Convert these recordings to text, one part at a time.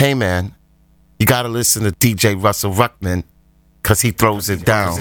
Hey man, you gotta listen to DJ Russell Ruckman, cause he throws it down.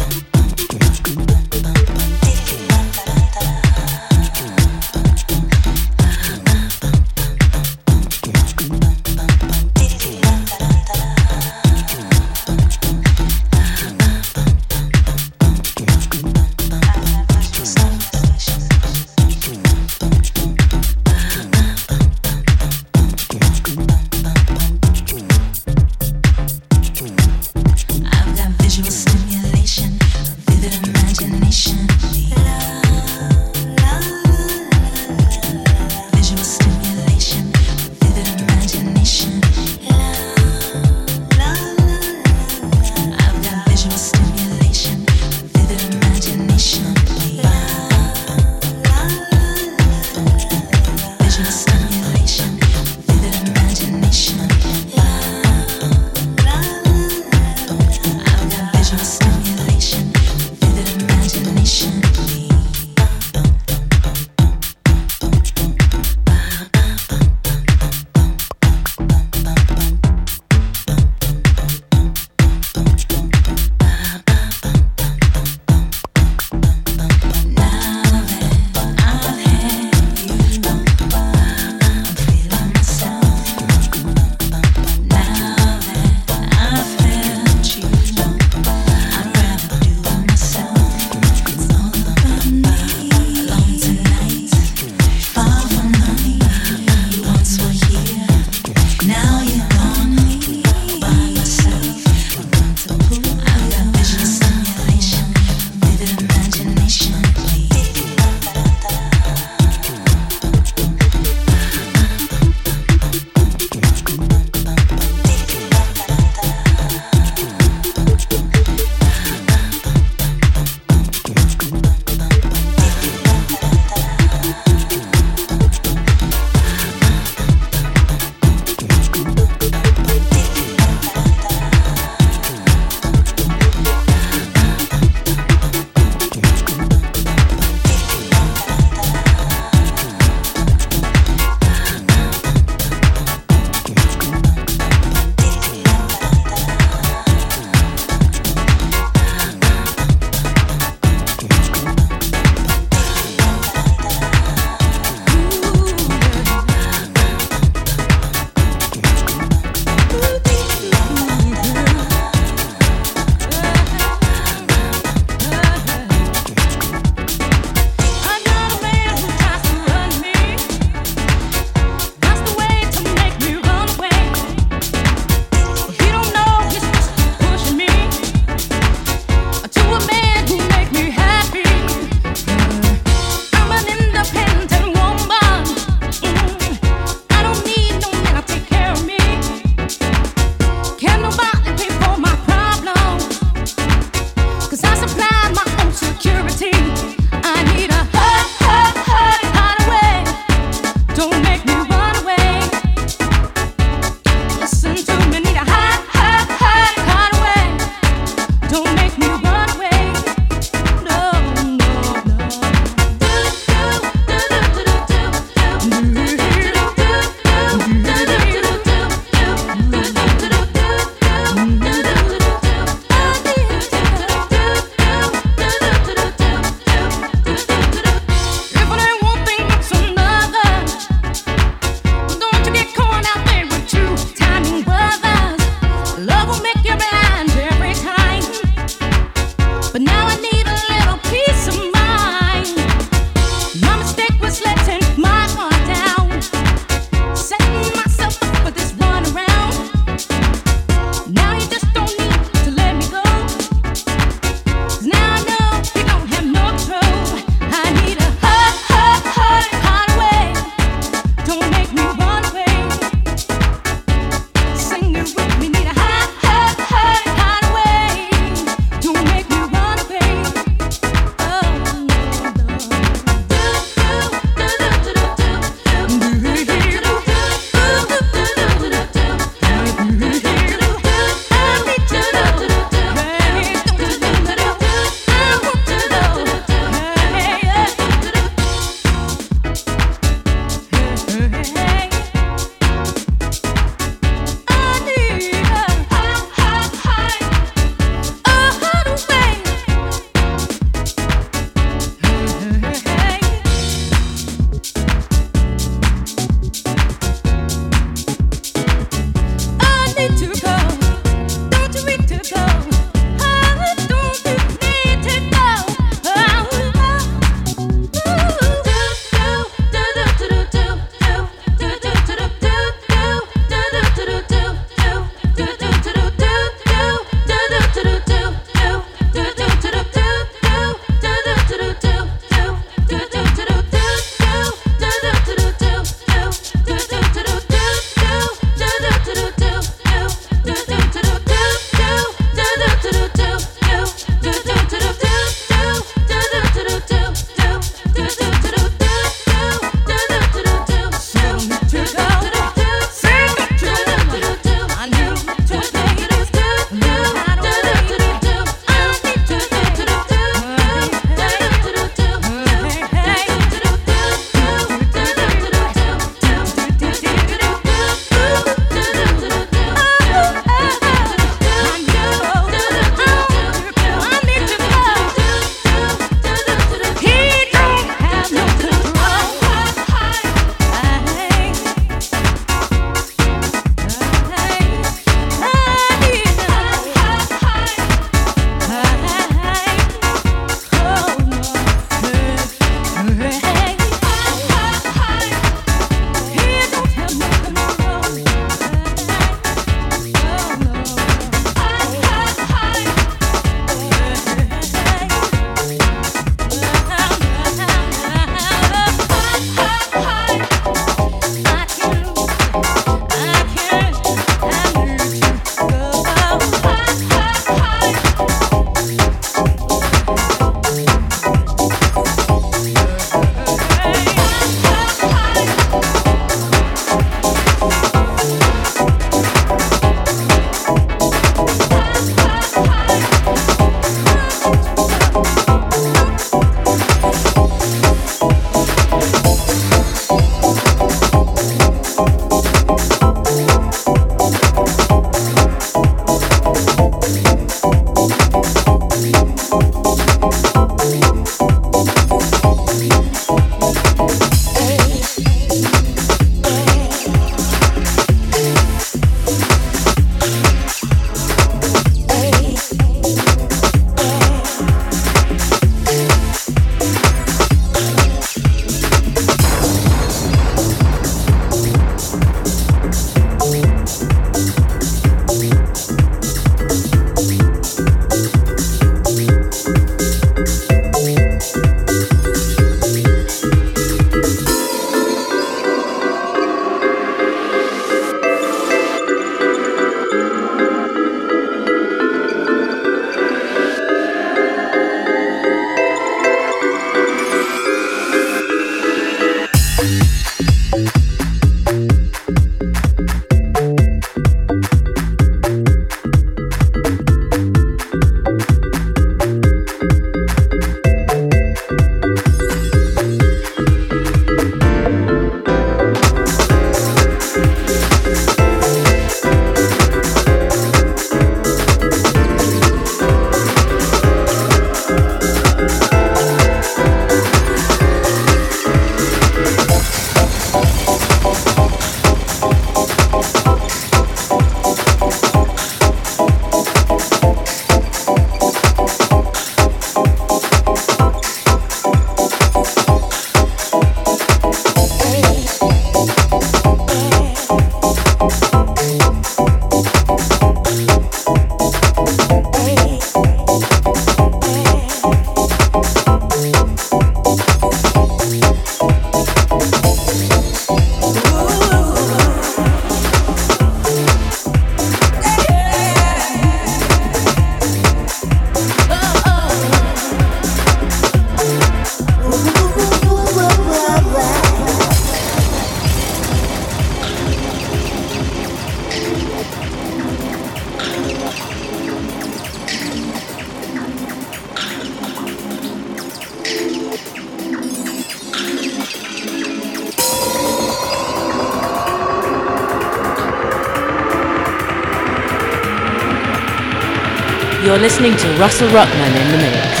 You're listening to Russell Ruckman in the mix.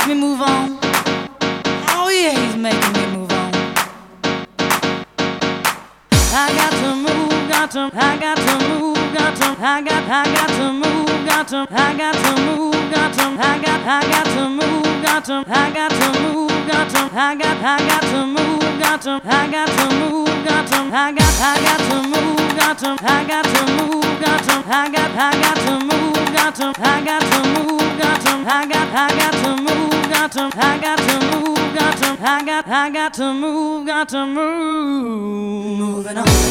Make me move on. Oh yeah, he's making me move on. I got to move, got to, I got to move, got to, I got, I got to move, got to, I got to move, got to, I got, I got to move, got to, I got to move, got to, I got, I got to move, got to, I got to move, got to, I got, I got to move, got to, I got to move, got to, I got, I got to move, got to, I got to move, got to, I got, I got to move, got to, I got to move, got to, I got, I got to move, got to move, moving on.